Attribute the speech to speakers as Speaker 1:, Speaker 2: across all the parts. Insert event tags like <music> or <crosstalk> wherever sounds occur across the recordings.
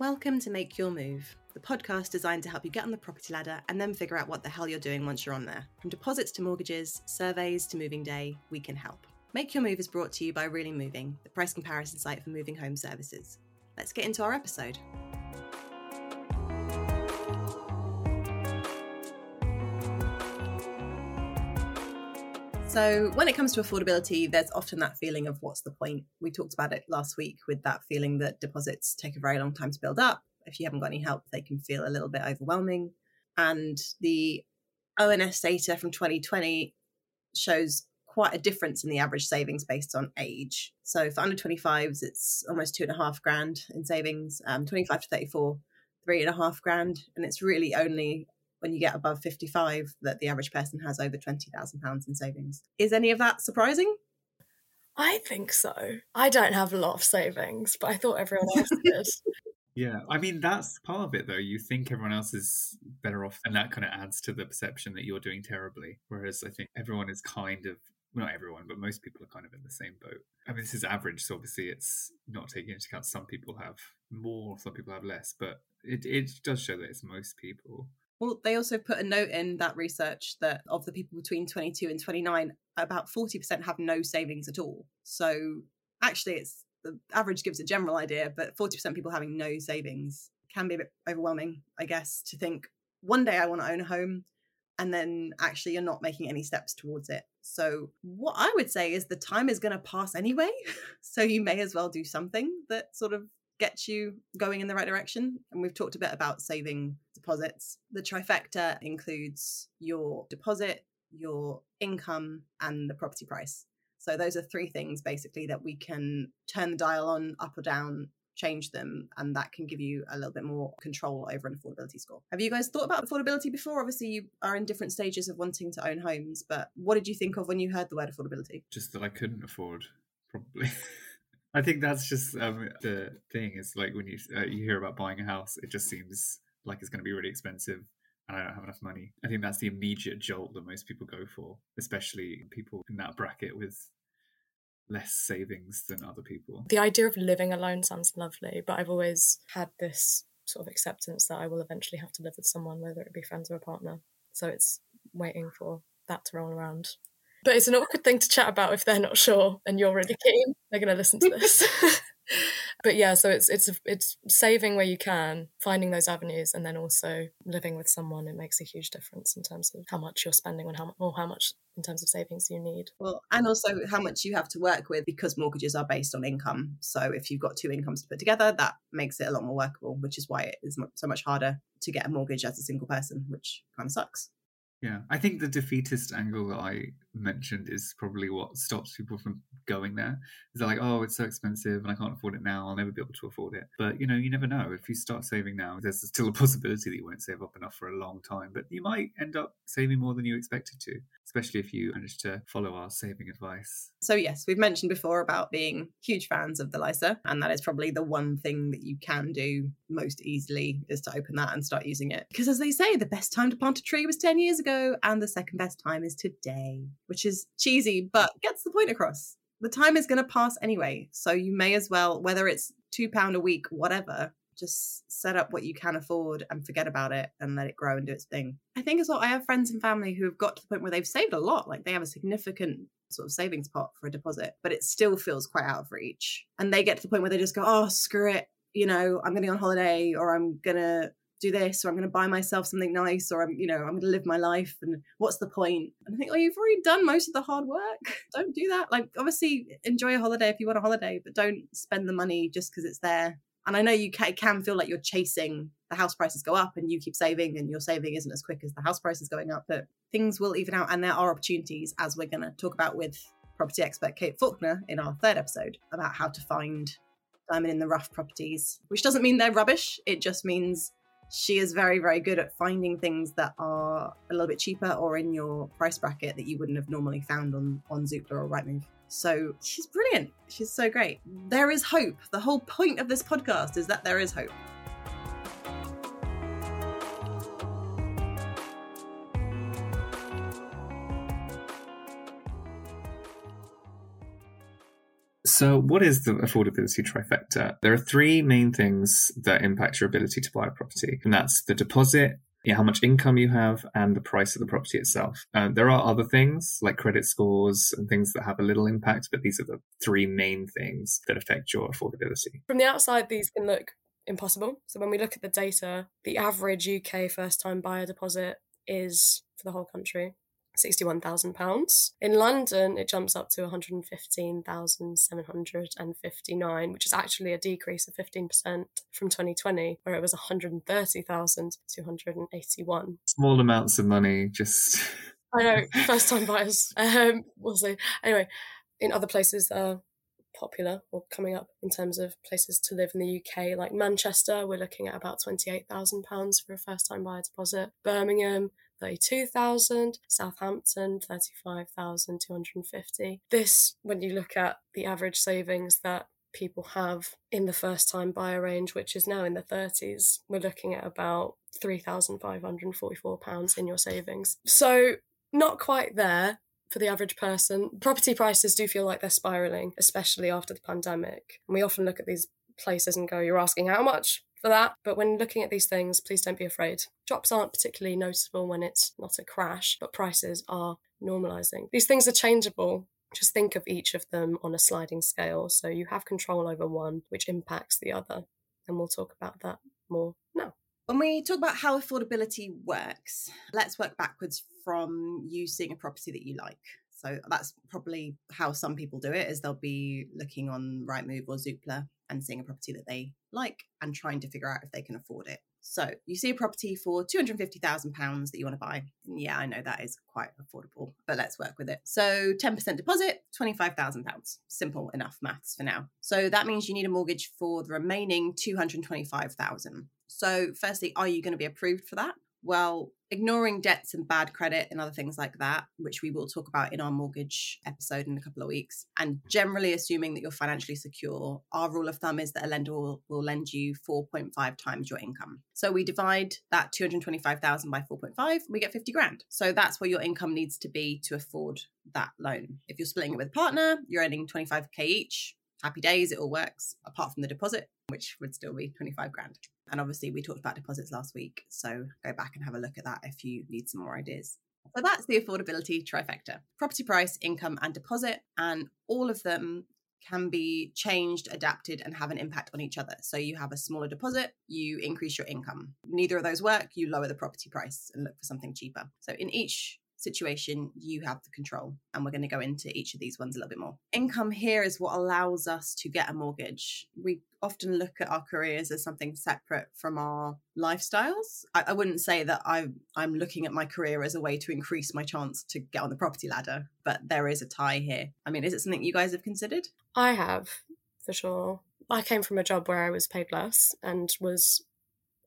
Speaker 1: Welcome to Make Your Move, the podcast designed to help you get on the property ladder and then figure out what the hell you're doing once you're on there. From deposits to mortgages, surveys to moving day, we can help. Make Your Move is brought to you by Really Moving, the price comparison site for moving home services. Let's get into our episode. So, when it comes to affordability, there's often that feeling of what's the point? We talked about it last week with that feeling that deposits take a very long time to build up. If you haven't got any help, they can feel a little bit overwhelming. And the ONS data from 2020 shows quite a difference in the average savings based on age. So, for under 25s, it's almost two and a half grand in savings, um, 25 to 34, three and a half grand. And it's really only when you get above 55 that the average person has over £20,000 in savings. Is any of that surprising?
Speaker 2: I think so. I don't have a lot of savings, but I thought everyone else <laughs> did.
Speaker 3: Yeah, I mean that's part of it though. You think everyone else is better off, and that kind of adds to the perception that you're doing terribly. Whereas I think everyone is kind of well, not everyone, but most people are kind of in the same boat. I mean, this is average, so obviously it's not taking into account some people have more, some people have less, but it it does show that it's most people.
Speaker 1: Well, they also put a note in that research that of the people between 22 and 29, about 40% have no savings at all. So actually, it's the average gives a general idea, but 40% people having no savings can be a bit overwhelming, I guess, to think one day I want to own a home and then actually you're not making any steps towards it. So, what I would say is the time is going to pass anyway. <laughs> so, you may as well do something that sort of gets you going in the right direction. And we've talked a bit about saving deposits. The trifecta includes your deposit, your income, and the property price. So those are three things basically that we can turn the dial on, up or down, change them, and that can give you a little bit more control over an affordability score. Have you guys thought about affordability before? Obviously, you are in different stages of wanting to own homes, but what did you think of when you heard the word affordability?
Speaker 3: Just that I couldn't afford, probably. <laughs> I think that's just um, the thing. Is like when you uh, you hear about buying a house, it just seems like it's going to be really expensive, and I don't have enough money. I think that's the immediate jolt that most people go for, especially people in that bracket with less savings than other people.
Speaker 2: The idea of living alone sounds lovely, but I've always had this sort of acceptance that I will eventually have to live with someone, whether it be friends or a partner. So it's waiting for that to roll around. But it's an awkward thing to chat about if they're not sure and you're really keen. They're going to listen to this. <laughs> <laughs> but yeah, so it's it's it's saving where you can, finding those avenues, and then also living with someone. It makes a huge difference in terms of how much you're spending on how or how much in terms of savings you need.
Speaker 1: Well, and also how much you have to work with because mortgages are based on income. So if you've got two incomes to put together, that makes it a lot more workable, which is why it is so much harder to get a mortgage as a single person, which kind of sucks.
Speaker 3: Yeah, I think the defeatist angle that I mentioned is probably what stops people from going there. They're like, oh, it's so expensive and I can't afford it now. I'll never be able to afford it. But you know, you never know. If you start saving now, there's still a possibility that you won't save up enough for a long time. But you might end up saving more than you expected to, especially if you manage to follow our saving advice.
Speaker 1: So yes, we've mentioned before about being huge fans of the LISA, and that is probably the one thing that you can do most easily is to open that and start using it. Because as they say, the best time to plant a tree was 10 years ago, and the second best time is today, which is cheesy, but gets the point across. The time is going to pass anyway. So you may as well, whether it's £2 a week, whatever, just set up what you can afford and forget about it and let it grow and do its thing. I think as well, I have friends and family who have got to the point where they've saved a lot. Like they have a significant sort of savings pot for a deposit, but it still feels quite out of reach. And they get to the point where they just go, oh, screw it. You know, I'm going to on holiday or I'm going to do this or I'm going to buy myself something nice or I'm, you know, I'm going to live my life and what's the point? And I think, oh, you've already done most of the hard work. <laughs> don't do that. Like, obviously, enjoy a holiday if you want a holiday, but don't spend the money just because it's there. And I know you can, can feel like you're chasing the house prices go up and you keep saving and your saving isn't as quick as the house prices going up, but things will even out and there are opportunities as we're going to talk about with property expert Kate Faulkner in our third episode about how to find diamond in the rough properties, which doesn't mean they're rubbish. It just means she is very, very good at finding things that are a little bit cheaper or in your price bracket that you wouldn't have normally found on, on Zoopla or Rightmove. So she's brilliant. She's so great. There is hope. The whole point of this podcast is that there is hope.
Speaker 4: So, what is the affordability trifecta? There are three main things that impact your ability to buy a property, and that's the deposit, yeah, how much income you have, and the price of the property itself. Uh, there are other things like credit scores and things that have a little impact, but these are the three main things that affect your affordability.
Speaker 5: From the outside, these can look impossible. So when we look at the data, the average UK first time buyer deposit is for the whole country £61,000. In London, it jumps up to 115,759, which is actually a decrease of 15% from 2020, where it was 130,281.
Speaker 4: Small amounts of money, just. <laughs>
Speaker 5: I know, first time buyers. Um, we'll see. Anyway, in other places that are popular or coming up in terms of places to live in the UK, like Manchester, we're looking at about £28,000 for a first time buyer deposit. Birmingham, 32,000, Southampton 35,250. This, when you look at the average savings that people have in the first time buyer range, which is now in the 30s, we're looking at about £3,544 in your savings. So, not quite there for the average person. Property prices do feel like they're spiraling, especially after the pandemic. And we often look at these places and go, You're asking how much? For that. But when looking at these things, please don't be afraid. Drops aren't particularly noticeable when it's not a crash, but prices are normalizing. These things are changeable. Just think of each of them on a sliding scale. So you have control over one, which impacts the other. And we'll talk about that more now.
Speaker 1: When we talk about how affordability works, let's work backwards from you seeing a property that you like. So that's probably how some people do it is they'll be looking on Rightmove or Zoopla and seeing a property that they like and trying to figure out if they can afford it. So you see a property for £250,000 that you want to buy. Yeah, I know that is quite affordable, but let's work with it. So 10% deposit, £25,000. Simple enough maths for now. So that means you need a mortgage for the remaining 225000 So firstly, are you going to be approved for that? Well, ignoring debts and bad credit and other things like that, which we will talk about in our mortgage episode in a couple of weeks, and generally assuming that you're financially secure, our rule of thumb is that a lender will, will lend you 4.5 times your income. So we divide that 225,000 by 4.5, we get 50 grand. So that's where your income needs to be to afford that loan. If you're splitting it with a partner, you're earning 25k each. Happy days, it all works, apart from the deposit, which would still be 25 grand. And obviously, we talked about deposits last week. So go back and have a look at that if you need some more ideas. So that's the affordability trifecta property price, income, and deposit. And all of them can be changed, adapted, and have an impact on each other. So you have a smaller deposit, you increase your income. Neither of those work, you lower the property price and look for something cheaper. So in each situation, you have the control. And we're going to go into each of these ones a little bit more. Income here is what allows us to get a mortgage. We often look at our careers as something separate from our lifestyles. I, I wouldn't say that I'm, I'm looking at my career as a way to increase my chance to get on the property ladder, but there is a tie here. I mean, is it something you guys have considered?
Speaker 5: I have, for sure. I came from a job where I was paid less and was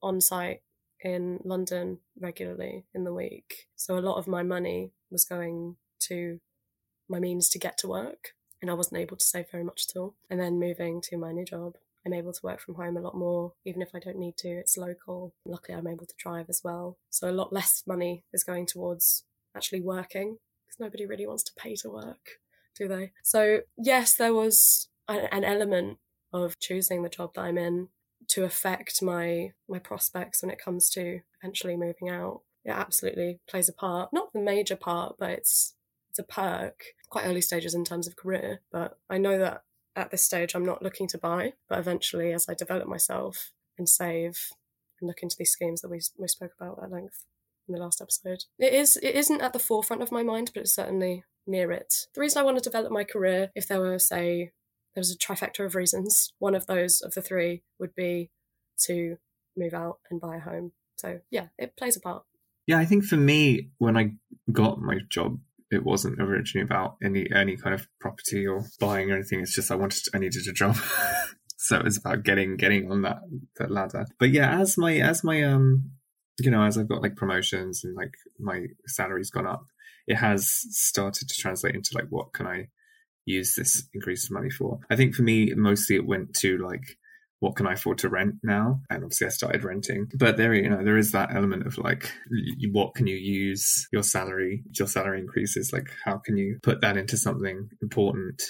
Speaker 5: on site in London regularly in the week. So a lot of my money was going to my means to get to work, and I wasn't able to save very much at all. And then moving to my new job, I'm able to work from home a lot more, even if I don't need to. It's local. Luckily, I'm able to drive as well. So a lot less money is going towards actually working because nobody really wants to pay to work, do they? So, yes, there was an element of choosing the job that I'm in to affect my my prospects when it comes to eventually moving out. It absolutely plays a part. Not the major part, but it's it's a perk. Quite early stages in terms of career, but I know that at this stage I'm not looking to buy, but eventually as I develop myself and save and look into these schemes that we we spoke about at length in the last episode. It is it isn't at the forefront of my mind, but it's certainly near it. The reason I want to develop my career, if there were say there's a trifecta of reasons. One of those of the three would be to move out and buy a home. So yeah, it plays a part.
Speaker 4: Yeah, I think for me, when I got my job, it wasn't originally about any any kind of property or buying or anything. It's just I wanted, to, I needed a job, <laughs> so it was about getting getting on that that ladder. But yeah, as my as my um, you know, as I've got like promotions and like my salary's gone up, it has started to translate into like what can I use this increased money for. I think for me, mostly it went to like, what can I afford to rent now? And obviously I started renting. But there, you know, there is that element of like, what can you use your salary, your salary increases? Like, how can you put that into something important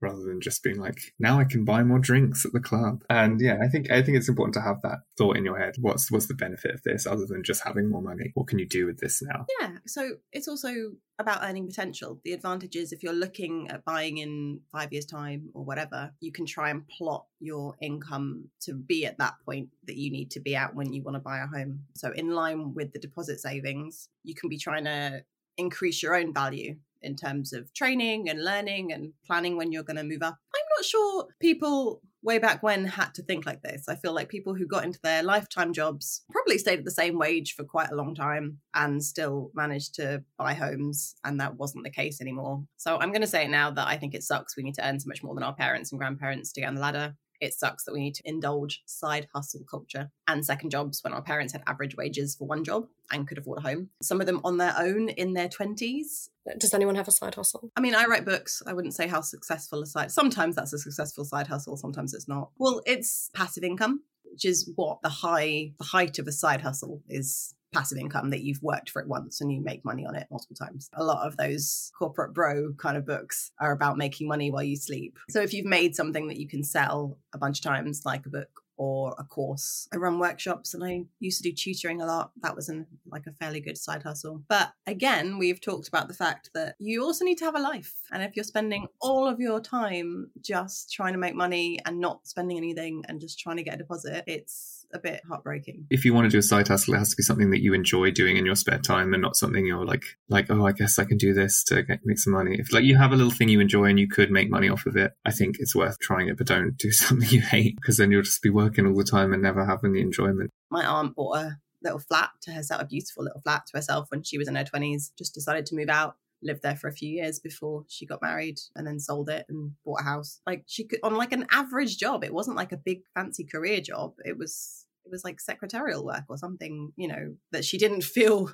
Speaker 4: rather than just being like, now I can buy more drinks at the club. And yeah, I think I think it's important to have that thought in your head. What's what's the benefit of this other than just having more money? What can you do with this now?
Speaker 1: Yeah. So it's also about earning potential. The advantage is if you're looking at buying in five years' time or whatever, you can try and plot your income to be at that point that you need to be at when you want to buy a home. So, in line with the deposit savings, you can be trying to increase your own value in terms of training and learning and planning when you're going to move up. I'm not sure people way back when had to think like this. I feel like people who got into their lifetime jobs probably stayed at the same wage for quite a long time and still managed to buy homes, and that wasn't the case anymore. So I'm going to say it now that I think it sucks. We need to earn so much more than our parents and grandparents to get on the ladder it sucks that we need to indulge side hustle culture and second jobs when our parents had average wages for one job and could afford a home. Some of them on their own in their 20s.
Speaker 5: Does anyone have a side hustle?
Speaker 1: I mean, I write books. I wouldn't say how successful a side. Sometimes that's a successful side hustle, sometimes it's not. Well, it's passive income, which is what the high the height of a side hustle is passive income that you've worked for it once and you make money on it multiple times. A lot of those corporate bro kind of books are about making money while you sleep. So if you've made something that you can sell a bunch of times, like a book or a course. I run workshops and I used to do tutoring a lot. That was like a fairly good side hustle. But again, we've talked about the fact that you also need to have a life. And if you're spending all of your time just trying to make money and not spending anything and just trying to get a deposit, it's a bit heartbreaking.
Speaker 4: If you want to do a side hustle, it has to be something that you enjoy doing in your spare time and not something you're like, like, oh, I guess I can do this to get, make some money. If like you have a little thing you enjoy and you could make money off of it, I think it's worth trying it, but don't do <laughs> something you hate because then you'll just be working all the time and never having the enjoyment.
Speaker 1: My aunt bought a little flat to herself, a beautiful little flat to herself when she was in her 20s, just decided to move out lived there for a few years before she got married and then sold it and bought a house like she could on like an average job it wasn't like a big fancy career job it was it was like secretarial work or something, you know, that she didn't <laughs> feel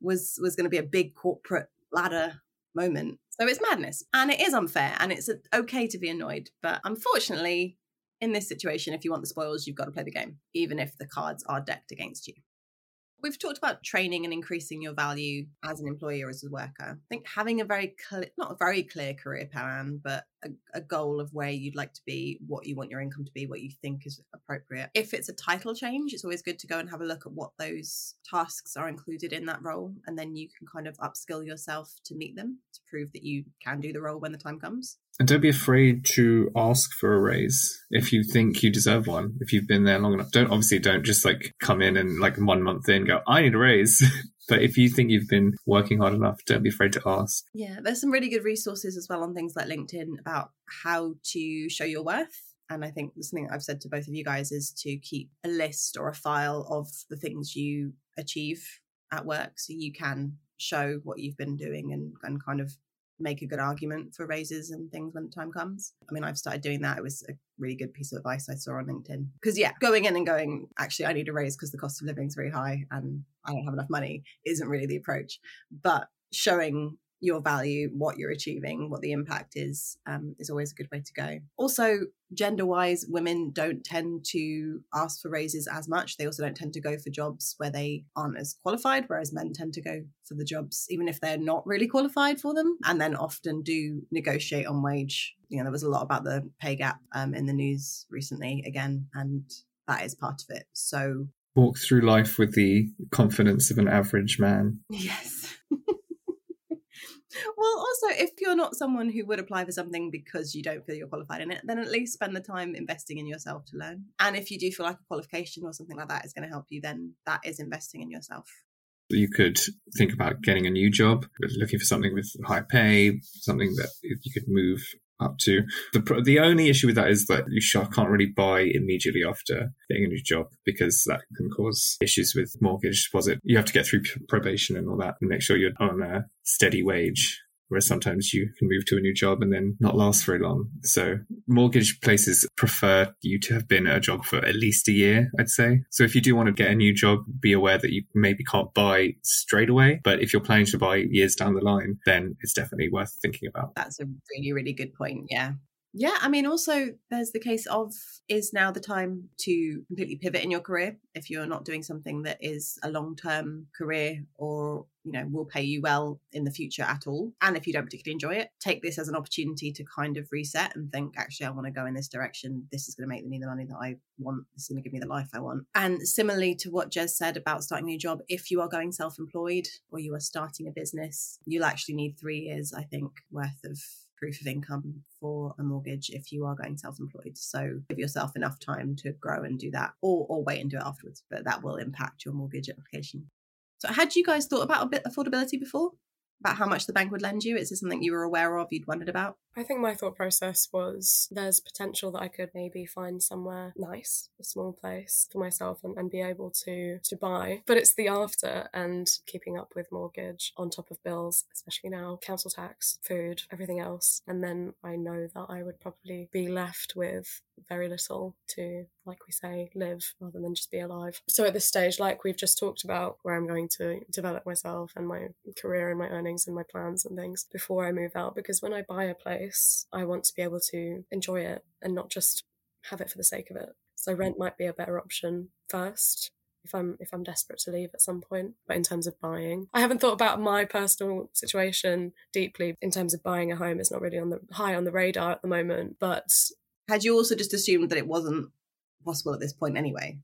Speaker 1: was was going to be a big corporate ladder moment. So it's madness and it is unfair and it's uh, okay to be annoyed, but unfortunately in this situation if you want the spoils you've got to play the game even if the cards are decked against you. We've talked about training and increasing your value as an employee or as a worker. I think having a very clear, not a very clear career plan, but a, a, goal of where you'd like to be, what you want your income to be, what you think is appropriate. If it's a title change, it's always good to go and have a look at what those tasks are included in that role. And then you can kind of upskill yourself to meet them to prove that you can do the role when the time comes.
Speaker 4: And don't be afraid to ask for a raise if you think you deserve one. If you've been there long enough, don't obviously don't just like come in and like one month in go, I need a raise. <laughs> but if you think you've been working hard enough, don't be afraid to ask.
Speaker 1: Yeah, there's some really good resources as well on things like LinkedIn about how to show your worth. And I think something I've said to both of you guys is to keep a list or a file of the things you achieve at work so you can show what you've been doing and, and kind of make a good argument for raises and things when the time comes. I mean, I've started doing that. It was a really good piece of advice I saw on LinkedIn. Because, yeah, going in and going, actually, I need a raise because the cost of living is very high and I don't have enough money isn't really the approach. But showing your value, what you're achieving, what the impact is, um, is always a good way to go. Also, gender wise, women don't tend to ask for raises as much. They also don't tend to go for jobs where they aren't as qualified, whereas men tend to go for the jobs even if they're not really qualified for them, and then often do negotiate on wage. You know, there was a lot about the pay gap um, in the news recently again, and that is part of it. So,
Speaker 4: walk through life with the confidence of an average man. <laughs>
Speaker 1: Yes. <laughs> Well, also, if you're not someone who would apply for something because you don't feel you're qualified in it, then at least spend the time investing in yourself to learn. And if you do feel like a qualification or something like that is going to help you, then that is investing in yourself.
Speaker 4: You could think about getting a new job, looking for something with high pay, something that you could move up to. The the only issue with that is that you can't really buy immediately after getting a new job because that can cause issues with mortgage deposit. You have to get through probation and all that and make sure you're on a steady wage whereas sometimes you can move to a new job and then not last very long. So mortgage places prefer you to have been at a job for at least a year, I'd say. So if you do want to get a new job, be aware that you maybe can't buy straight away. But if you're planning to buy years down the line, then it's definitely worth thinking about.
Speaker 1: That's a really, really good point. Yeah. Yeah, I mean, also there's the case of is now the time to completely pivot in your career? If you're not doing something that is a long term career or you know will pay you well in the future at all and if you don't particularly enjoy it take this as an opportunity to kind of reset and think actually i want to go in this direction. This is going to make me the money that i want. This is going to give me the life i want. And similarly to what jez said about starting a new job if you are going self-employed or you are starting a business you'll actually need three years i think worth of proof of income for a mortgage if you are going self-employed. So give yourself enough time to grow and do that, or or wait and do it afterwards. But that will impact your mortgage application. So had you guys thought about a bit affordability before? About how much the bank would lend you? Is this something you were aware of? You'd wondered about?
Speaker 5: I think my thought process was there's potential that I could maybe find somewhere nice, a small place for myself and, and be able to to buy. But it's the after and keeping up with mortgage on top of bills, especially now, council tax, food, everything else. And then I know that I would probably be left with very little to, like we say, live rather than just be alive. So at this stage, like we've just talked about, where I'm going to develop myself and my career and my earnings and my plans and things before I move out. Because when I buy a place, I want to be able to enjoy it and not just have it for the sake of it. So rent might be a better option first if I'm if I'm desperate to leave at some point. But in terms of buying, I haven't thought about my personal situation deeply. In terms of buying a home, it's not really on the high on the radar at the moment. But
Speaker 1: had you also just assumed that it wasn't possible at this point anyway?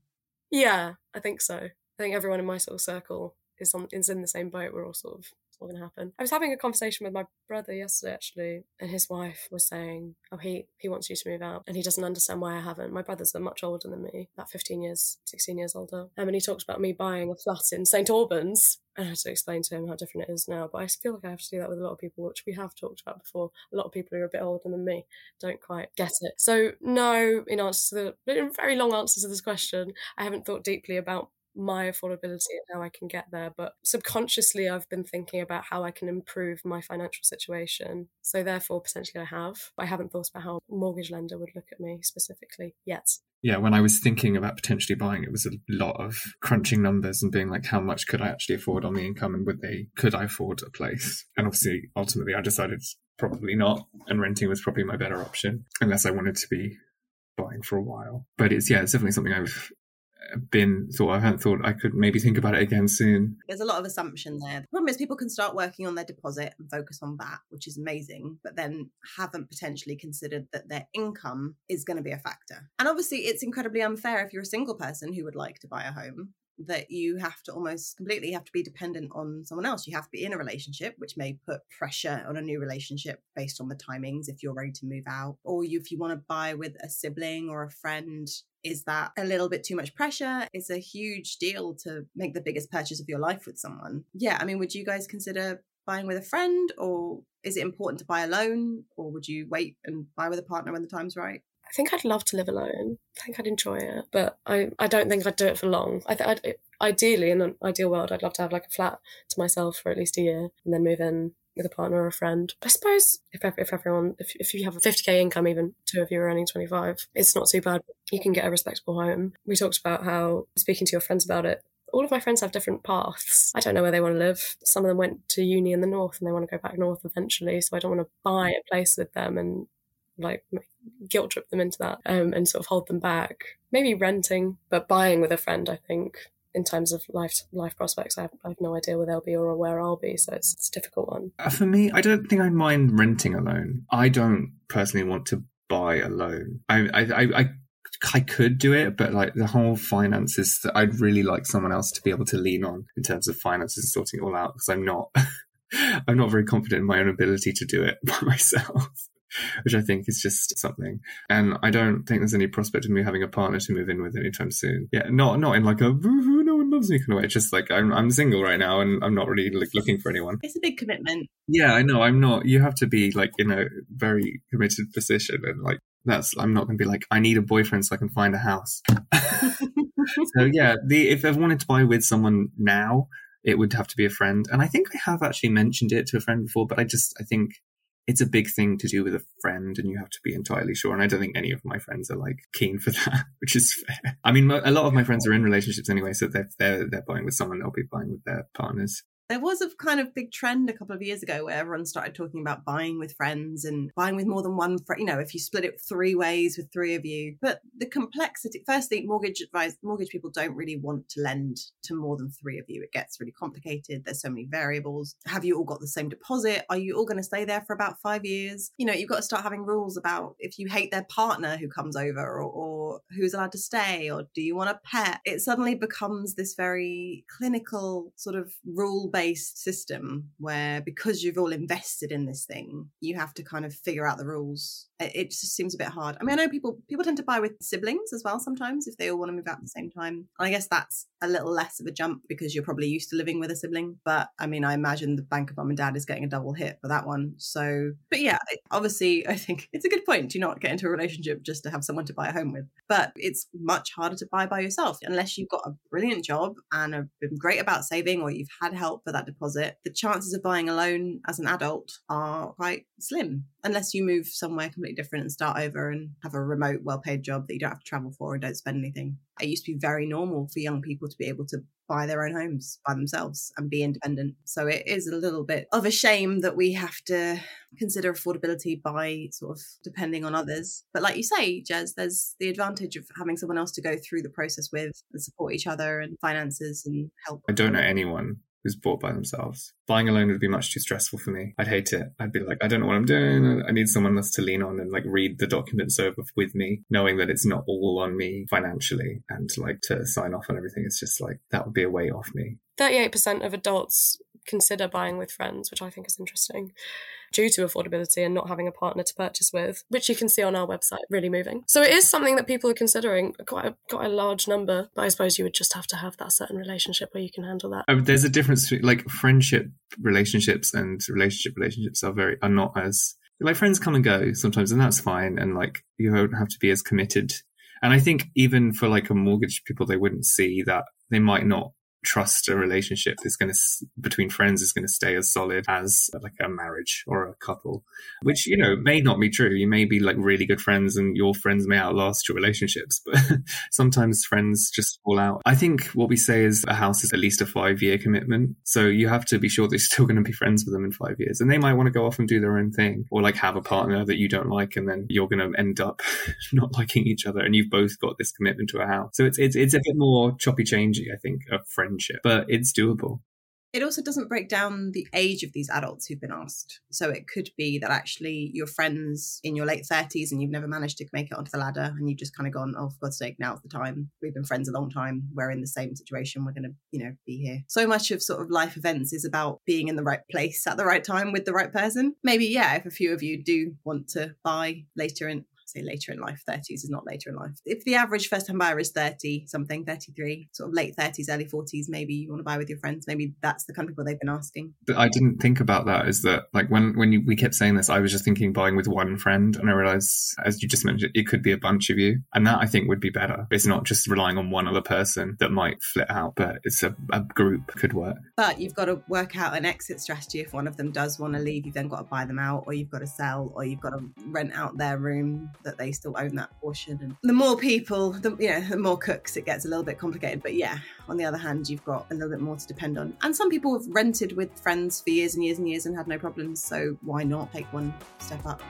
Speaker 5: Yeah, I think so. I think everyone in my sort of circle is on is in the same boat. We're all sort of going to happen. I was having a conversation with my brother yesterday, actually, and his wife was saying, "Oh, he he wants you to move out, and he doesn't understand why I haven't." My brothers are much older than me, about fifteen years, sixteen years older, um, and he talked about me buying a flat in St Albans. And I had to explain to him how different it is now, but I feel like I have to do that with a lot of people, which we have talked about before. A lot of people who are a bit older than me don't quite get it. So, no, in answer to the very long answer to this question, I haven't thought deeply about my affordability and how I can get there. But subconsciously, I've been thinking about how I can improve my financial situation. So, therefore, potentially I have. But I haven't thought about how mortgage lender would look at me specifically yet.
Speaker 4: Yeah, when I was thinking about potentially buying, it was a lot of crunching numbers and being like, how much could I actually afford on the income and would they, could I afford a place? And obviously, ultimately, I decided probably not. And renting was probably my better option, unless I wanted to be buying for a while. But it's, yeah, it's definitely something I've been thought I hadn't thought I could maybe think about it again soon.
Speaker 1: There's a lot of assumption there. The problem is people can start working on their deposit and focus on that, which is amazing, but then haven't potentially considered that their income is going to be a factor. And obviously it's incredibly unfair if you're a single person who would like to buy a home that you have to almost completely have to be dependent on someone else. You have to be in a relationship, which may put pressure on a new relationship based on the timings if you're ready to move out. Or if you want to buy with a sibling or a friend, is that a little bit too much pressure? It's a huge deal to make the biggest purchase of your life with someone. Yeah, I mean, would you guys consider buying with a friend or is it important to buy alone or would you wait and buy with a partner when the time's right?
Speaker 5: I think I'd love to live alone. I think I'd enjoy it, but I, I don't think I'd do it for long. I think ideally in an ideal world, I'd love to have like a flat to myself for at least a year and then move in with a partner or a friend. I suppose if if everyone if if you have a 50k income, even two of you are earning 25, it's not too bad. You can get a respectable home. We talked about how speaking to your friends about it. All of my friends have different paths. I don't know where they want to live. Some of them went to uni in the north and they want to go back north eventually. So I don't want to buy a place with them and like guilt trip them into that um, and sort of hold them back. Maybe renting, but buying with a friend, I think, in terms of life life prospects, I have, I have no idea where they'll be or where I'll be. So it's, it's a difficult one.
Speaker 4: Uh, for me, I don't think I mind renting alone. I don't personally want to buy alone. I, I, I, I I could do it, but like the whole finances, I'd really like someone else to be able to lean on in terms of finances and sorting it all out because I'm not, <laughs> I'm not very confident in my own ability to do it <laughs> by myself <laughs> which I think is just something. And I don't think there's any prospect of me having a partner to move in with anytime soon. Yeah, not not in like a no one loves me kind of way. It's just like I'm I'm single right now and I'm not really like, looking for anyone.
Speaker 1: It's a big commitment.
Speaker 4: Yeah, I know. I'm not. You have to be like in a very committed position and like that's I'm not going to be like I need a boyfriend so I can find a house. <laughs> so yeah, the if I wanted to buy with someone now, it would have to be a friend. And I think I have actually mentioned it to a friend before, but I just I think it's a big thing to do with a friend and you have to be entirely sure. And I don't think any of my friends are like keen for <laughs> that, which is fair. I mean, a lot of my friends are in relationships anyway, so they're, they're, they're buying with someone, they'll be buying with their partners.
Speaker 1: There was a kind of big trend a couple of years ago where everyone started talking about buying with friends and buying with more than one friend. You know, if you split it three ways with three of you. But the complexity, firstly, mortgage advice, mortgage people don't really want to lend to more than three of you. It gets really complicated. There's so many variables. Have you all got the same deposit? Are you all going to stay there for about five years? You know, you've got to start having rules about if you hate their partner who comes over or, or who's allowed to stay or do you want a pet? It suddenly becomes this very clinical sort of rule based system where because you've all invested in this thing, you have to kind of figure out the rules Uh, it just seems a bit hard. I mean, I know people people tend to buy with siblings as well sometimes if they all want to move out at the same time. I guess that's a little less of a jump because you're probably used to living with a sibling. But I mean, I imagine the bank of mum and dad is getting a double hit for that one. So, but yeah, obviously, I think it's a good point to not get into a relationship just to have someone to buy a home with. But it's much harder to buy by yourself unless you've got a brilliant job and have been great about saving or you've had help for that deposit. The chances of buying alone as an adult are quite slim unless you move somewhere completely different and start over and have a remote, well paid job that you don't have to travel for and don't spend anything. It used to be very normal for young people to be able to buy their own homes by themselves and be independent. So it is a little bit of a shame that we have to consider affordability by sort of depending on others. But like you say, Jez, there's the advantage of having someone else to go through the process with and support each other and finances and help.
Speaker 4: I don't know anyone who's bought by themselves. Buying alone would be much too stressful for me. I'd hate it. I'd be like, I don't know what I'm doing. I need someone else to lean on and like read the documents over with me, knowing that it's not all on me financially and like to sign off on everything. It's just like that would be a weight off me.
Speaker 5: 38% of adults consider buying with friends, which I think is interesting due to affordability and not having a partner to purchase with, which you can see on our website. Really moving. So it is something that people are considering. Quite a, quite a large number, but I suppose you would just have to have that certain relationship where you can handle that.
Speaker 4: There's a difference between like friendship relationships and relationship relationships are very are not as like friends come and go sometimes, and that's fine. And like you don't have to be as committed. And I think even for like a mortgage people, they wouldn't see that they might not trust a relationship is going to between friends is going to stay as solid as like a marriage or a couple which you know may not be true. You may be like really good friends and your friends may outlast your relationships <laughs> but sometimes friends just fall out. I think what we say is a house is at least a five year commitment so you have to be sure that you're still going to be friends with them in five years and they might want to go off and do their own thing or like have a partner that you don't like and then you're going to end up <laughs> not liking each other and you've both got this commitment to a house. So it's it's, it's a bit more choppy changey i think a friend friendship, but it's doable.
Speaker 1: It also doesn't break down the age of these adults who've been asked. So it could be that actually you're friends in your late 30s and you've never managed to make it onto the ladder and you've just kind of gone, oh, for God's sake, now's the time. We've been friends a long time. We're in the same situation. We're going to, you know, be here. So much of sort of life events is about being in the right place at the right time with the right person. Maybe, yeah, if a few of you do want to buy later in, say later in life 30s is not later in life. If the average first time buyer is 30 something 33 sort of late 30s early 40s maybe you want to buy with your friends maybe that's the kind of people they've been asking.
Speaker 4: But i didn't think about that is that like when when you, we kept saying this i was just thinking buying with one friend and i realized as you just mentioned it could be a bunch of you and that i think would be better. It's not just relying on one other person that might flit out but it's a, a group could work.
Speaker 1: But you've got to work out an exit strategy if one of them does want to leave you've then got to buy them out or you've got to sell or you've got to rent out their room that they still own that portion. And the more people, the you know, the more cooks, it gets a little bit complicated. But yeah, on the other hand, you've got a little bit more to depend on. And some people have rented with friends for years and years and years and had no problems. So why not take one step up?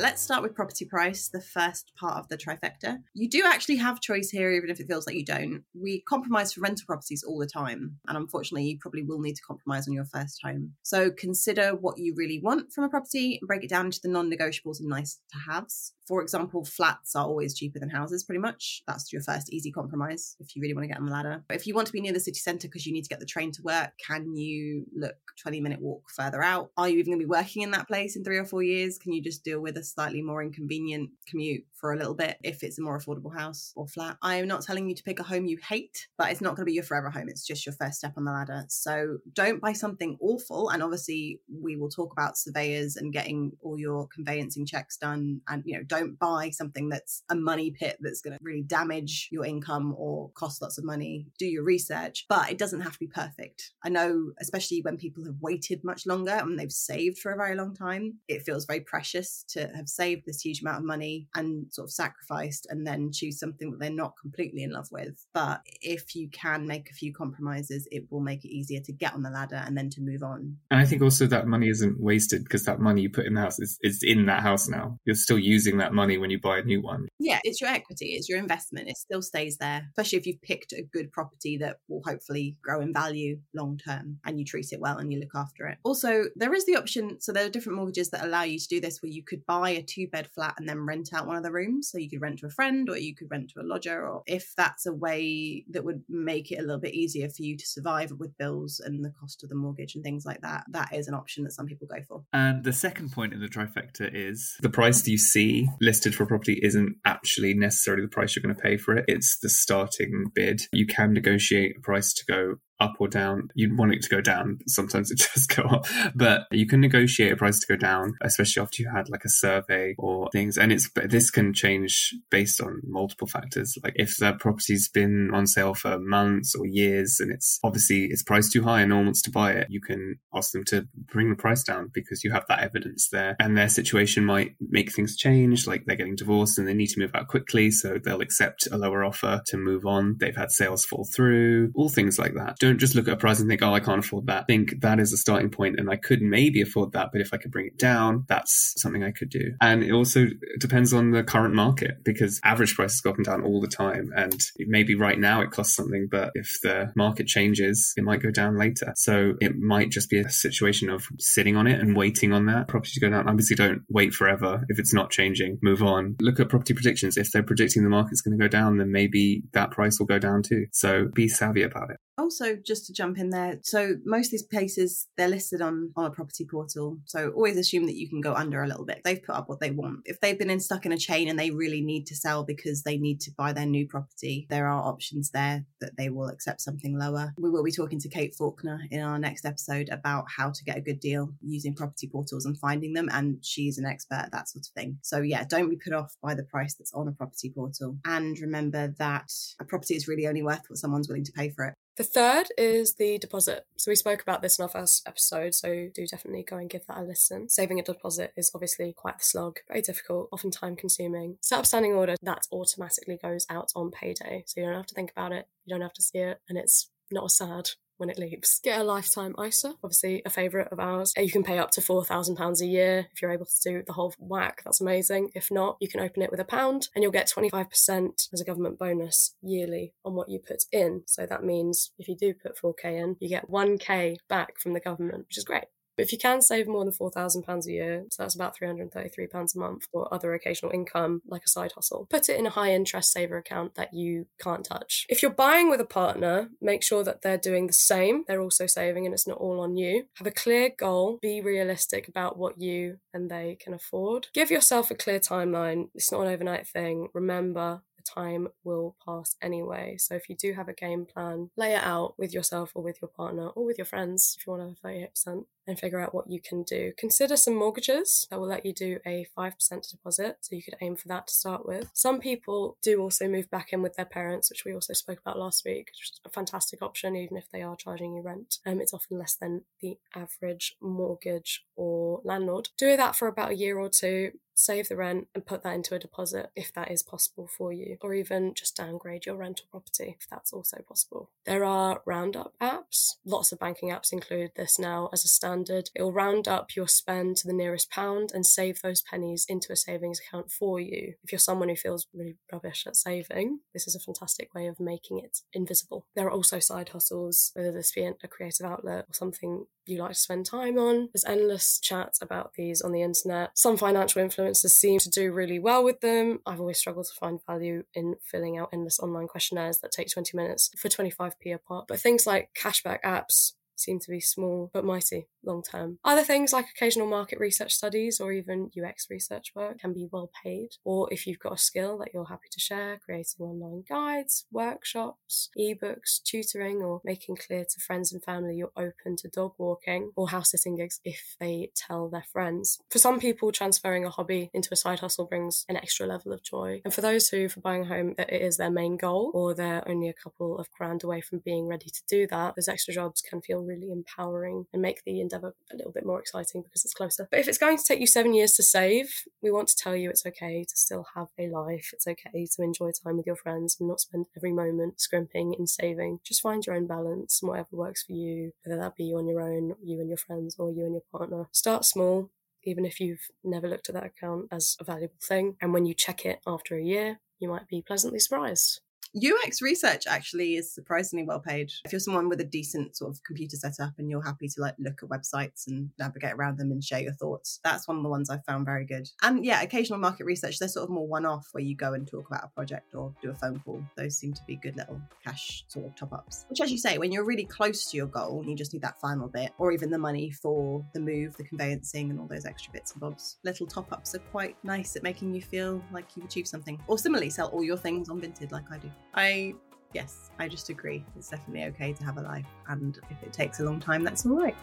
Speaker 1: Let's start with property price, the first part of the trifecta. You do actually have choice here, even if it feels like you don't. We compromise for rental properties all the time. And unfortunately, you probably will need to compromise on your first home. So consider what you really want from a property and break it down into the non negotiables and nice to haves. For example, flats are always cheaper than houses, pretty much. That's your first easy compromise if you really want to get on the ladder. But if you want to be near the city centre because you need to get the train to work, can you look 20 minute walk further out? Are you even going to be working in that place in three or four years? Can you just deal with a slightly more inconvenient commute for a little bit if it's a more affordable house or flat. I am not telling you to pick a home you hate, but it's not going to be your forever home. It's just your first step on the ladder. So don't buy something awful. And obviously, we will talk about surveyors and getting all your conveyancing checks done. And, you know, don't buy something that's a money pit that's going to really damage your income or cost lots of money. Do your research, but it doesn't have to be perfect. I know, especially when people have waited much longer and they've saved for a very long time, it feels very precious to have saved this huge amount of money and sort of sacrificed and then choose something that they're not completely in love with. But if you can make a few compromises, it will make it easier to get on the ladder and then to move on.
Speaker 4: And I think also that money isn't wasted because that money you put in the house is, is in that house now. You're still using that money when you buy a new one.
Speaker 1: Yeah, it's your equity, it's your investment. It still stays there, especially if you've picked a good property that will hopefully grow in value long term and you treat it well and you look after it. Also, there is the option so there are different mortgages that allow you to do this where you could buy a two bed flat and then rent out one of the rooms. So you could rent to a friend or you could rent to a lodger, or if that's a way that would make it a little bit easier for you to survive with bills and the cost of the mortgage and things like that, that is an option that some people go for.
Speaker 4: And the second point in the trifecta is the price you see listed for a property isn't actually necessarily the price you're going to pay for it. It's the starting bid. You can negotiate a price to go up or down. You'd want it to go down. Sometimes it <laughs> just go up, but you can negotiate a price to go down, especially after you had like a survey or things. And it's this can change based on multiple factors. Like if the property's been on sale for months or years, and it's obviously it's priced too high and no one wants to buy it, you can ask them to bring the price down because you have that evidence there. And their situation might make things change, like they're getting divorced and they need to move out quickly, so they'll accept a lower offer to move on. They've had sales fall through, all things like that. Don't don't just look at a price and think, oh, I can't afford that. Think that is a starting point and I could maybe afford that, but if I could bring it down, that's something I could do. And it also depends on the current market because average prices go up and down all the time. And maybe right now it costs something, but if the market changes, it might go down later. So it might just be a situation of sitting on it and waiting on that property to go down. Obviously, don't wait forever. If it's not changing, move on. Look at property predictions. If they're predicting the market's going to go down, then maybe that price will go down too. So be savvy about it
Speaker 1: also just to jump in there so most of these places they're listed on on a property portal so always assume that you can go under a little bit. They've put up what they want. If they've been in, stuck in a chain and they really need to sell because they need to buy their new property there are options there that they will accept something lower. We will be talking to kate faulkner in our next episode about how to get a good deal using property portals and finding them and she's an expert at that sort of thing. So yeah don't be put off by the price that's on a property portal. And remember that a property is really only worth what someone's willing to pay for it
Speaker 5: the third is the deposit. So we spoke about this in our first episode, so do definitely go and give that a listen. Saving a deposit is obviously quite the slog, very difficult, often time consuming. Set up standing order, that automatically goes out on payday. So you don't have to think about it, you don't have to see it, and it's not as sad when it leaves. Get a lifetime ISA, obviously a favourite of ours. You can pay up to £4,000 a year if you're able to do the whole whack. That's amazing. If not, you can open it with a pound and you'll get 25% as a government bonus yearly on what you put in. So that means if you do put 4K in, you get 1K back from the government, which is great. But if you can save more than £4,000 a year, so that's about £333 a month or other occasional income like a side hustle, put it in a high interest saver account that you can't touch. If you're buying with a partner, make sure that they're doing the same. They're also saving and it's not all on you. Have a clear goal, be realistic about what you and they can afford. Give yourself a clear timeline. It's not an overnight thing. Remember, time will pass anyway. So if you do have a game plan, lay it out with yourself or with your partner or with your friends if you want to have 38% and figure out what you can do. Consider some mortgages that will let you do a 5% deposit, so you could aim for that to start with. Some people do also move back in with their parents, which we also spoke about last week, which is a fantastic option, even if they are charging you rent. Um, it's often less than the average mortgage or landlord. Do that for about a year or two save the rent and put that into a deposit if that is possible for you, or even just downgrade your rental property if that's also possible. There are roundup apps. Lots of banking apps include this now as a standard. It will round up your spend to the nearest pound and save those pennies into a savings account for you. If you're someone who feels really rubbish at saving, this is a fantastic way of making it invisible. There are also side hustles, whether this be a creative outlet or something you like to spend time on. There's endless chats about these on the internet. Some financial influencers seem to do really well with them. I've always struggled to find value in filling out endless online questionnaires that take 20 minutes for 25p a pop. But things like cashback apps seem to be small but mighty long term. Other things like occasional market research studies or even UX research work can be well paid. Or if you've got a skill that you're happy to share, creating online guides, workshops, ebooks, tutoring, or making clear to friends and family you're open to dog walking or house sitting gigs if they tell their friends. For some people, transferring a hobby into a side hustle brings an extra level of joy. And for those who, for buying a home, it is their main goal or they're only a couple of grand away from being ready to do that, those extra jobs can feel really empowering and make the endeavour a little bit more exciting because it's closer. But if it's going to take you seven years to save, we want to tell you it's okay to still have a life. It's okay to enjoy time with your friends and not spend every moment scrimping and saving. Just find your own balance and whatever works for you, whether that be you on your own, you and your friends, or you and your partner. Start small, even if you've never looked at that account as a valuable thing. And when you check it after a year, you might be pleasantly surprised.
Speaker 1: UX research actually is surprisingly well paid. If you're someone with a decent sort of computer setup and you're happy to like look at websites and navigate around them and share your thoughts, that's one of the ones I've found very good. And yeah, occasional market research, they're sort of more one off where you go and talk about a project or do a phone call. Those seem to be good little cash sort of top ups. Which, as you say, when you're really close to your goal and you just need that final bit or even the money for the move, the conveyancing, and all those extra bits and bobs, little top ups are quite nice at making you feel like you've achieved something. Or similarly, sell all your things on Vinted like I do. I yes, I just agree. It's definitely okay to have a life, and if it takes a long time, that's all right.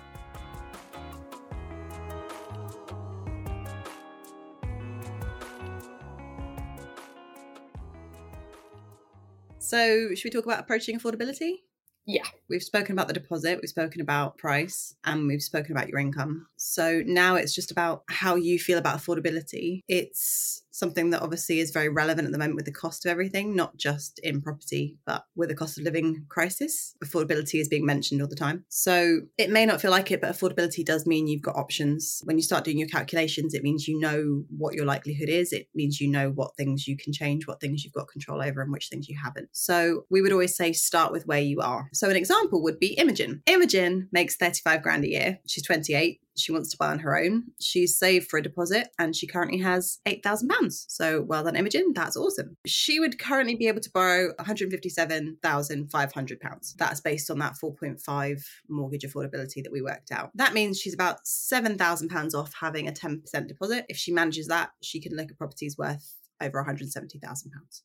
Speaker 1: So, should we talk about approaching affordability?
Speaker 5: Yeah.
Speaker 1: We've spoken about the deposit, we've spoken about price, and we've spoken about your income. So now it's just about how you feel about affordability. It's something that obviously is very relevant at the moment with the cost of everything, not just in property, but with the cost of living crisis. Affordability is being mentioned all the time. So it may not feel like it, but affordability does mean you've got options. When you start doing your calculations, it means you know what your likelihood is. It means you know what things you can change, what things you've got control over, and which things you haven't. So we would always say start with where you are. So an example would be Imogen. Imogen makes 35 grand a year. She's 28 she wants to buy on her own. She's saved for a deposit and she currently has £8,000. So well done, Imogen. That's awesome. She would currently be able to borrow £157,500. That's based on that 4.5 mortgage affordability that we worked out. That means she's about £7,000 off having a 10% deposit. If she manages that, she can look at properties worth over £170,000.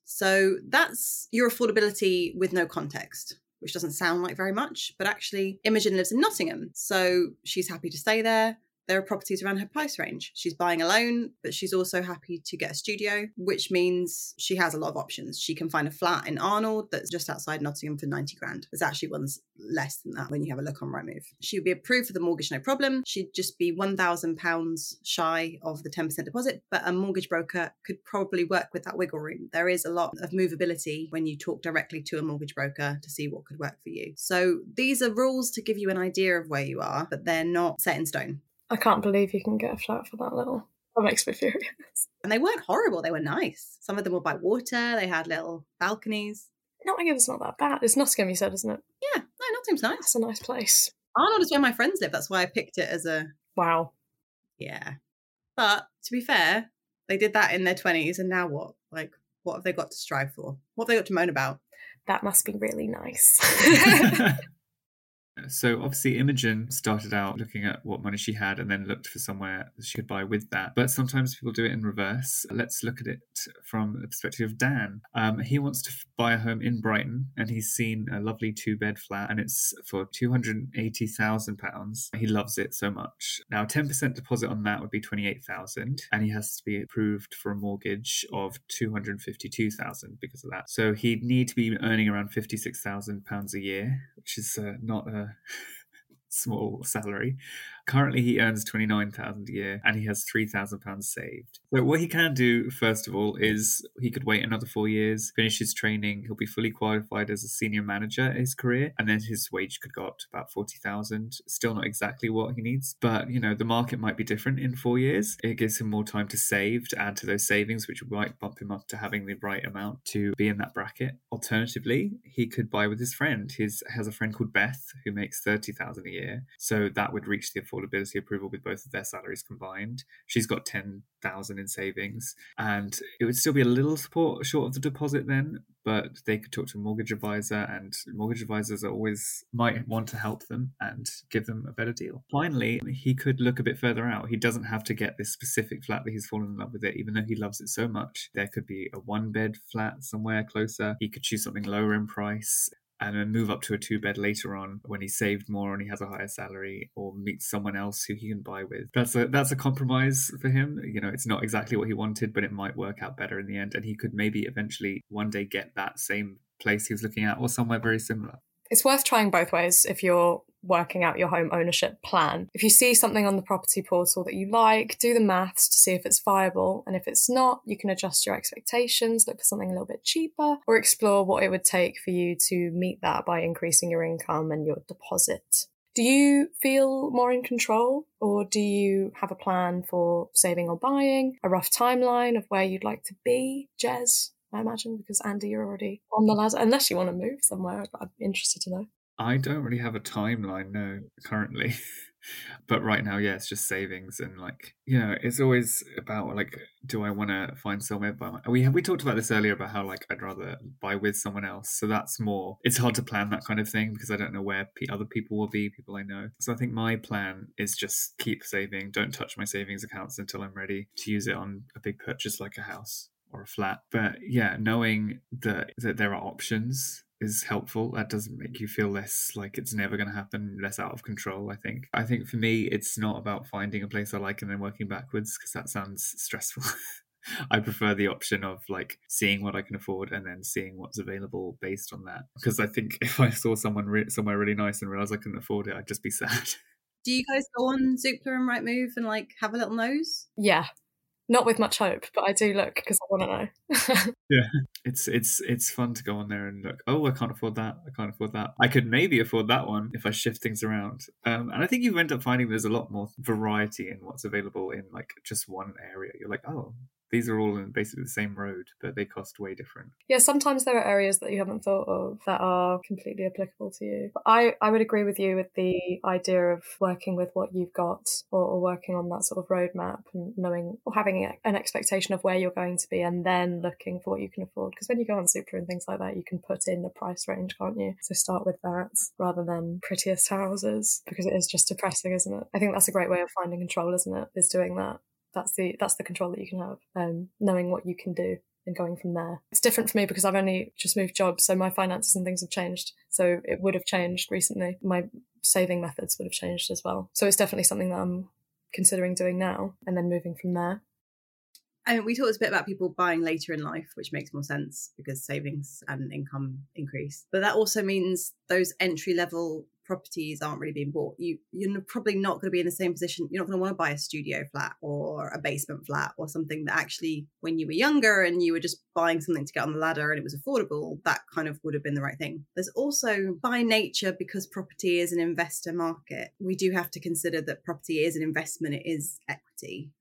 Speaker 1: So that's your affordability with no context which doesn't sound like very much, but actually Imogen lives in Nottingham. So she's happy to stay there there are properties around her price range. She's buying alone, but she's also happy to get a studio, which means she has a lot of options. She can find a flat in Arnold that's just outside Nottingham for 90 grand. There's actually ones less than that when you have a look on Rightmove. She would be approved for the mortgage, no problem. She'd just be £1,000 shy of the 10% deposit, but a mortgage broker could probably work with that wiggle room. There is a lot of movability when you talk directly to a mortgage broker to see what could work for you. So these are rules to give you an idea of where you are, but they're not set in stone.
Speaker 5: I can't believe you can get a flat for that little. That makes me furious.
Speaker 1: And they weren't horrible, they were nice. Some of them were by water, they had little balconies.
Speaker 5: Nottingham's not that bad. It's Nottingham, you said, isn't it?
Speaker 1: Yeah, no, Nottingham's nice.
Speaker 5: It's a nice place.
Speaker 1: Arnold is where my friends live. That's why I picked it as a.
Speaker 5: Wow.
Speaker 1: Yeah. But to be fair, they did that in their 20s, and now what? Like, what have they got to strive for? What have they got to moan about?
Speaker 5: That must be really nice. <laughs> <laughs>
Speaker 3: So obviously Imogen started out looking at what money she had and then looked for somewhere she could buy with that. But sometimes people do it in reverse. Let's look at it from the perspective of Dan. Um, he wants to buy a home in Brighton and he's seen a lovely two bed flat and it's for £280,000. He loves it so much. Now 10% deposit on that would be 28000 and he has to be approved for a mortgage of 252000 because of that. So he'd need to be earning around £56,000 a year, which is uh, not a <laughs> small salary. Currently, he earns twenty nine thousand a year, and he has three thousand pounds saved. So, what he can do first of all is he could wait another four years, finish his training. He'll be fully qualified as a senior manager in his career, and then his wage could go up to about forty thousand. Still not exactly what he needs, but you know the market might be different in four years. It gives him more time to save, to add to those savings, which might bump him up to having the right amount to be in that bracket. Alternatively, he could buy with his friend. He has a friend called Beth who makes thirty thousand a year, so that would reach the affordability approval with both of their salaries combined. She's got 10,000 in savings and it would still be a little support short of the deposit then, but they could talk to a mortgage advisor and mortgage advisors always might want to help them and give them a better deal. Finally, he could look a bit further out. He doesn't have to get this specific flat that he's fallen in love with it, even though he loves it so much. There could be a one bed flat somewhere closer. He could choose something lower in price and then move up to a two bed later on when he's saved more and he has a higher salary or meets someone else who he can buy with. That's a that's a compromise for him. You know, it's not exactly what he wanted, but it might work out better in the end and he could maybe eventually one day get that same place he was looking at or somewhere very similar.
Speaker 5: It's worth trying both ways if you're
Speaker 2: working out your home ownership plan. If you see something on the property portal that you like, do the maths to see if it's viable. And if it's not, you can adjust your expectations, look for something a little bit cheaper, or explore what it would take for you to meet that by increasing your income and your deposit. Do you feel more in control or do you have a plan for saving or buying? A rough timeline of where you'd like to be? Jez, I imagine, because Andy, you're already on the ladder, unless you want to move somewhere. I'm interested to know.
Speaker 3: I don't really have a timeline, no, currently. <laughs> but right now, yeah, it's just savings and like you know, it's always about like, do I want to find somewhere by my... we have we talked about this earlier about how like I'd rather buy with someone else, so that's more. It's hard to plan that kind of thing because I don't know where p- other people will be, people I know. So I think my plan is just keep saving, don't touch my savings accounts until I'm ready to use it on a big purchase like a house or a flat. But yeah, knowing that that there are options is helpful. That doesn't make you feel less like it's never going to happen, less out of control. I think. I think for me, it's not about finding a place I like and then working backwards because that sounds stressful. <laughs> I prefer the option of like seeing what I can afford and then seeing what's available based on that. Because I think <laughs> if I saw someone re- somewhere really nice and realized I couldn't afford it, I'd just be <laughs> sad.
Speaker 1: Do you guys go on Zoopla and Rightmove and like have a little nose?
Speaker 2: Yeah, not with much hope, but I do look because I want to know. <laughs>
Speaker 3: yeah, it's it's it's fun to go on there and look. Oh, I can't afford that. I can't afford that. I could maybe afford that one if I shift things around. Um, and I think you end up finding there's a lot more variety in what's available in like just one area. You're like, oh, these are all in basically the same road, but they cost way different.
Speaker 2: Yeah, sometimes there are areas that you haven't thought of that are completely applicable to you. But I, I would agree with you with the idea of working with what you've got or, or working on that sort of roadmap and knowing or having an expectation of where you're going to be and then looking for what you can afford. Because when you go on Zoopla and things like that, you can put in the price range, can't you? So start with that rather than prettiest houses because it is just depressing, isn't it? I think that's a great way of finding control, isn't it? Is doing that that's the that's the control that you can have um, knowing what you can do and going from there. It's different for me because i've only just moved jobs so my finances and things have changed. So it would have changed recently. My saving methods would have changed as well. So it's definitely something that i'm considering doing now and then moving from there.
Speaker 1: I mean, we talked a bit about people buying later in life, which makes more sense because savings and income increase. But that also means those entry level properties aren't really being bought, you you're probably not going to be in the same position. You're not going to want to buy a studio flat or a basement flat or something that actually, when you were younger and you were just buying something to get on the ladder and it was affordable, that kind of would have been the right thing. There's also by nature, because property is an investor market, we do have to consider that property is an investment. It is equity.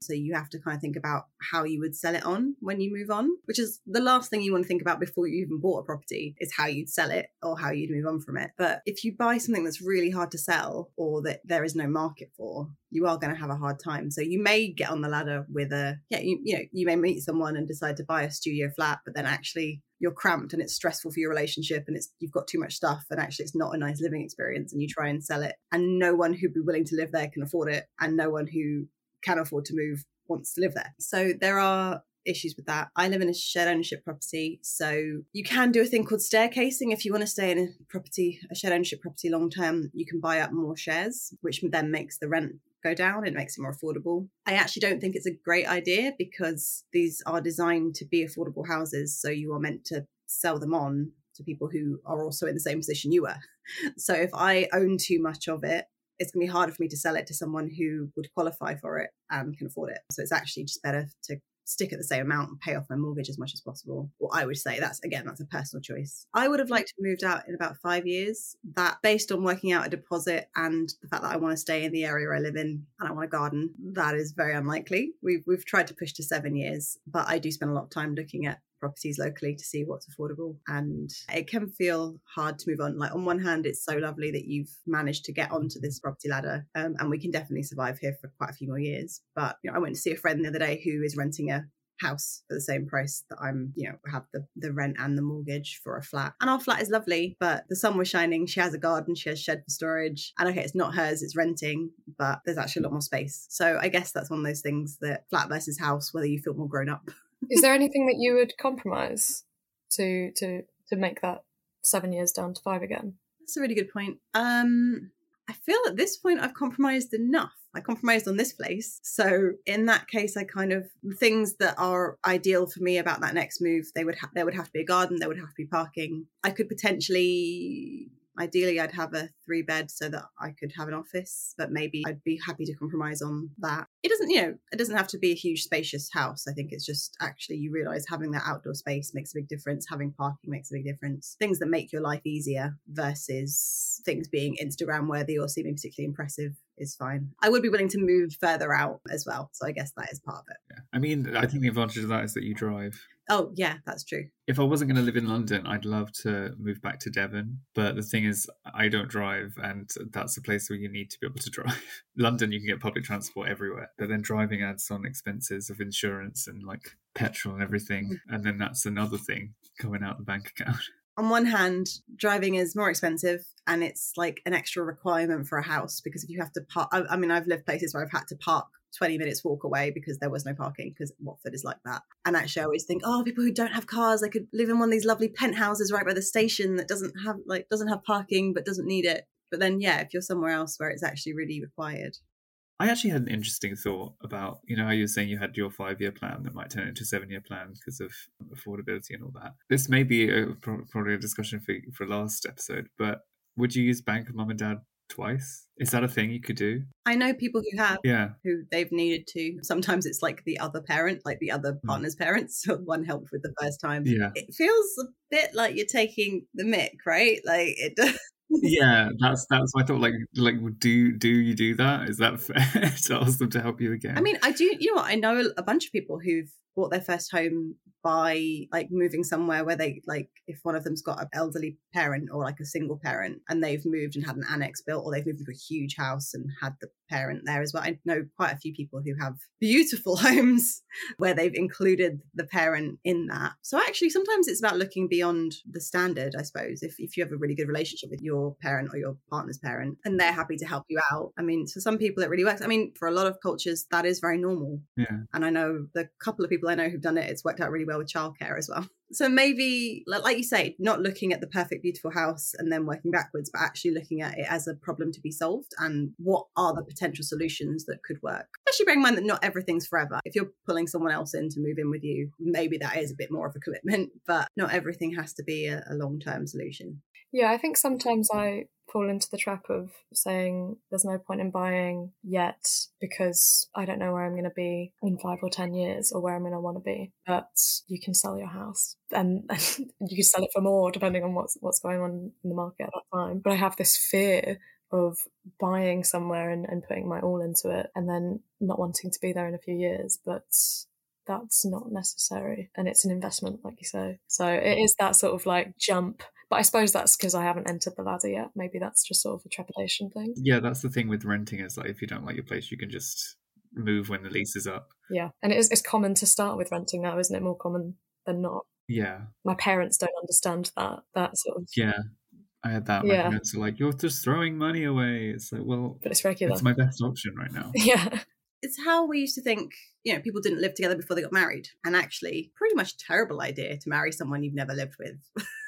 Speaker 1: So you have to kind of think about how you would sell it on when you move on, which is the last thing you want to think about before you even bought a property is how you'd sell it or how you'd move on from it. But if you buy something that's really hard to sell or that there is no market for, you are going to have a hard time. So you may get on the ladder with a yeah, you, you know, you may meet someone and decide to buy a studio flat, but then actually you're cramped and it's stressful for your relationship and it's you've got too much stuff and actually it's not a nice living experience and you try and sell it and no one who'd be willing to live there can afford it and no one who can afford to move wants to live there. So there are issues with that. I live in a shared ownership property, so you can do a thing called staircasing. If you want to stay in a property, a shared ownership property long term, you can buy up more shares, which then makes the rent go down. It makes it more affordable. I actually don't think it's a great idea because these are designed to be affordable houses, so you are meant to sell them on to people who are also in the same position you were. <laughs> So if I own too much of it, it's going to be harder for me to sell it to someone who would qualify for it and can afford it. So it's actually just better to stick at the same amount and pay off my mortgage as much as possible. Well, I would say that's again, that's a personal choice. I would have liked to have moved out in about five years. That based on working out a deposit and the fact that I want to stay in the area I live in and I want a garden, that is very unlikely. We've we've tried to push to seven years, but I do spend a lot of time looking at properties locally to see what's affordable. And it can feel hard to move on. Like, on one hand, it's so lovely that you've managed to get onto this property ladder, um, and we can definitely survive here for quite a few more years. But you know, I went to see a friend the other day who is renting a house for the same price that I'm, you know, have the, the rent and the mortgage for a flat. And our flat is lovely, but the sun was shining. She has a garden, she has shed for storage. And okay, it's not hers, it's renting, but there's actually a lot more space. So I guess that's one of those things that flat versus house, whether you feel more grown up. <laughs>
Speaker 2: Is there anything that you would compromise to to to make that seven years down to five again?
Speaker 1: That's a really good point. Um, I feel at this point I've compromised enough. I compromised on this place. So in that case, I kind of things that are ideal for me about that next move. They would have there would have to be a garden. There would have to be parking. I could potentially Ideally, I'd have a three bed so that I could have an office, but maybe I'd be happy to compromise on that. It doesn't, you know, it doesn't have to be a huge, spacious house. I think it's just actually you realize having that outdoor space makes a big difference. Having parking makes a big difference. Things that make your life easier versus things being Instagram worthy or seeming particularly impressive is fine. I would be willing to move further out as well. So I guess that is part of it.
Speaker 3: Yeah. I mean, I think the advantage of that is that you drive.
Speaker 1: Oh, yeah, that's true.
Speaker 3: If I wasn't going to live in London, I'd love to move back to Devon. But the thing is, I don't drive, and that's a place where you need to be able to drive. <laughs> London, you can get public transport everywhere, but then driving adds on expenses of insurance and like petrol and everything. Mm-hmm. And then that's another thing coming out the bank account. <laughs>
Speaker 1: on one hand, driving is more expensive and it's like an extra requirement for a house because if you have to park, I, I, mean, I've lived places where I've had to park 20 minutes walk away because there was no parking because Watford is like that. And actually, I mm. always think, oh, people who don't have cars, they could live in one of these lovely penthouses right by the station that doesn't have like doesn't have parking but doesn't need it. But then, yeah, if you're somewhere else where it's actually really required,
Speaker 3: I actually had an interesting thought about, you know, how you were saying you had your five year plan that might turn into a seven year plan because of affordability and all that. This may be a, probably a discussion for, for last episode, but would you use Bank of Mum and Dad twice? Is that a thing you could do?
Speaker 1: I know people who have,
Speaker 3: yeah,
Speaker 1: who they've needed to. Sometimes it's like the other parent, like the other hmm. partner's mm. parents. <laughs> So one helped with the first time.
Speaker 3: Yeah,
Speaker 1: it feels a bit like you're taking the mick, right? Like it does.
Speaker 3: yeah, <laughs> that's that's I thought. Like, like, do do you do that? Is that <laughs> fair to ask them to help you again?
Speaker 1: I mean, I do. You know, what? I know a bunch of people who've bought their first home by like moving somewhere where they like if one of them's got an elderly parent or like a single parent and they've moved and had an annex built or they've moved into a huge house and had the parent there as well. I know quite a few people who have <laughs> beautiful homes where they've included the parent in that. So actually sometimes it's about looking beyond the standard, I suppose. If if you have a really good relationship with your parent or your partner's parent and they're happy to help you out. I mean, for some people it really works. I mean, for a lot of cultures that is very normal.
Speaker 3: Yeah.
Speaker 1: And I know the couple of people I know who've done it, it's worked out really well with childcare as well. <laughs> So maybe, like you say, not looking at the perfect, beautiful house and then working backwards, but actually looking at it as a problem to be solved and what are the potential solutions that could work. Especially bearing in mind that not everything's forever. If you're pulling someone else in to move in with you, maybe that is a bit more of a commitment, <laughs> but not everything has to be a, a long term solution.
Speaker 2: Yeah, I think sometimes I fall into the trap of saying there's no point in buying yet because I don't know where I'm going to be in five or 10 years or where I'm going to want to be. But you can sell your house and, and <laughs> you can sell it for more depending on what's, what's going on in the market at that time. But I have this fear of buying somewhere and, and putting my all into it and then not wanting to be there in a few years. But that's not necessary and it's an investment like you say so it is that sort of like jump but I suppose that's because I haven't entered the ladder yet. Maybe that's just sort of a trepidation thing.
Speaker 3: Yeah, that's the thing with renting is like if you don't like your place, you can just move when the lease is up.
Speaker 2: Yeah, and it is, it's common to start with renting now, isn't it? More common than not.
Speaker 3: Yeah.
Speaker 2: My parents don't understand that. That sort of.
Speaker 3: Yeah. I had that. My yeah. parents are like, "You're just throwing money away." It's like, well,
Speaker 2: but it's regular.
Speaker 3: It's my best option right now. <laughs>
Speaker 2: Yeah.
Speaker 1: It's how we used to think. You know, people didn't live together before they got married, and actually, pretty much terrible idea to marry someone you've never lived with. <laughs>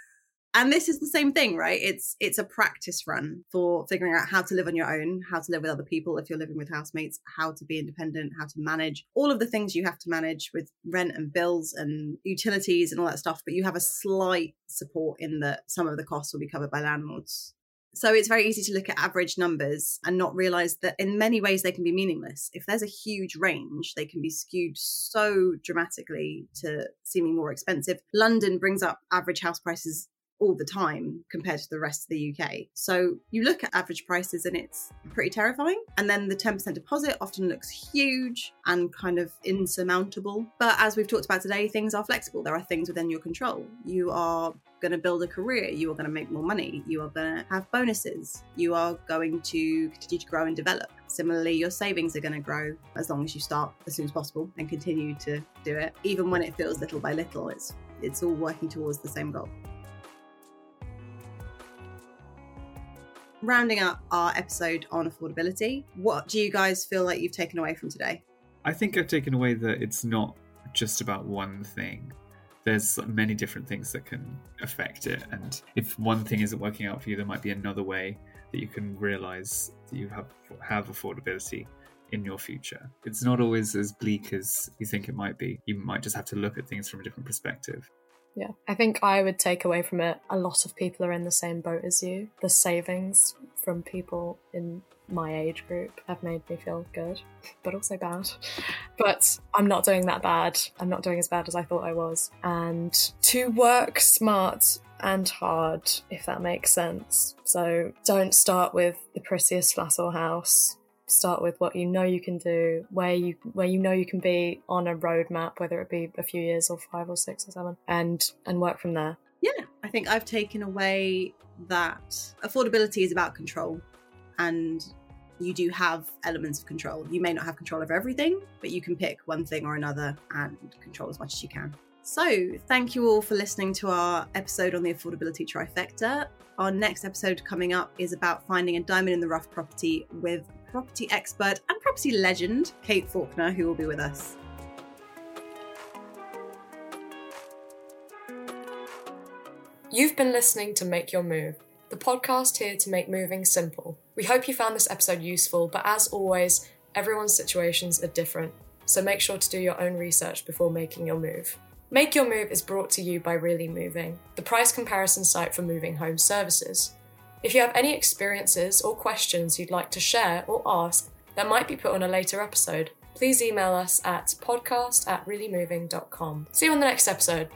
Speaker 1: and this is the same thing right it's it's a practice run for figuring out how to live on your own how to live with other people if you're living with housemates how to be independent how to manage all of the things you have to manage with rent and bills and utilities and all that stuff but you have a slight support in that some of the costs will be covered by landlords so it's very easy to look at average numbers and not realize that in many ways they can be meaningless. If there's a huge range, they can be skewed so dramatically to seeming more expensive. London brings up average house prices all the time compared to the rest of the UK. So you look at average prices and it's pretty terrifying. And then the 10% deposit often looks huge and kind of insurmountable. But as we've talked about today, things are flexible. There are things within your control. You are going to build a career. You are going to make more money. You are going to have bonuses. You are going to continue to grow and develop. Similarly, your savings are going to grow as long as you start as soon as possible and continue to do it. Even when it feels little by little, it's it's all working towards the same goal. Rounding up our episode on affordability, what do you guys feel like you've taken away from today?
Speaker 3: I think I've taken away that it's not just about one thing. There's many different things that can affect it. And if one thing isn't working out for you, there might be another way that you can realize that you have, have affordability in your future. It's not always as bleak as you think it might be. You might just have to look at things from a different perspective.
Speaker 2: Yeah. I think I would take away from it a lot of people are in the same boat as you. The savings from people in my age group have made me feel good, <laughs> but also bad. But I'm not doing that bad. I'm not doing as bad as I thought I was. And to work smart and hard, if that makes sense. So don't start with the prettiest flat or house. Start with what you know you can do, where you where you know you can be on a roadmap, whether it be a few years or five or six or seven, and and work from there.
Speaker 1: Yeah, I think I've taken away that affordability is about control and you do have elements of control. You may not have control over everything, but you can pick one thing or another and control as much as you can. So, thank you all for listening to our episode on the affordability trifecta. Our next episode coming up is about finding a diamond in the rough property with property expert and property legend Kate Faulkner, who will be with us.
Speaker 2: You've been listening to Make Your Move, the podcast here to make moving simple. We hope you found this episode useful, but as always, everyone's situations are different, so make sure to do your own research before making your move. Make Your Move is brought to you by Really Moving, the price comparison site for moving home services. If you have any experiences or questions you'd like to share or ask that might be put on a later episode, please email us at podcast at reallymoving.com. See you on the next episode.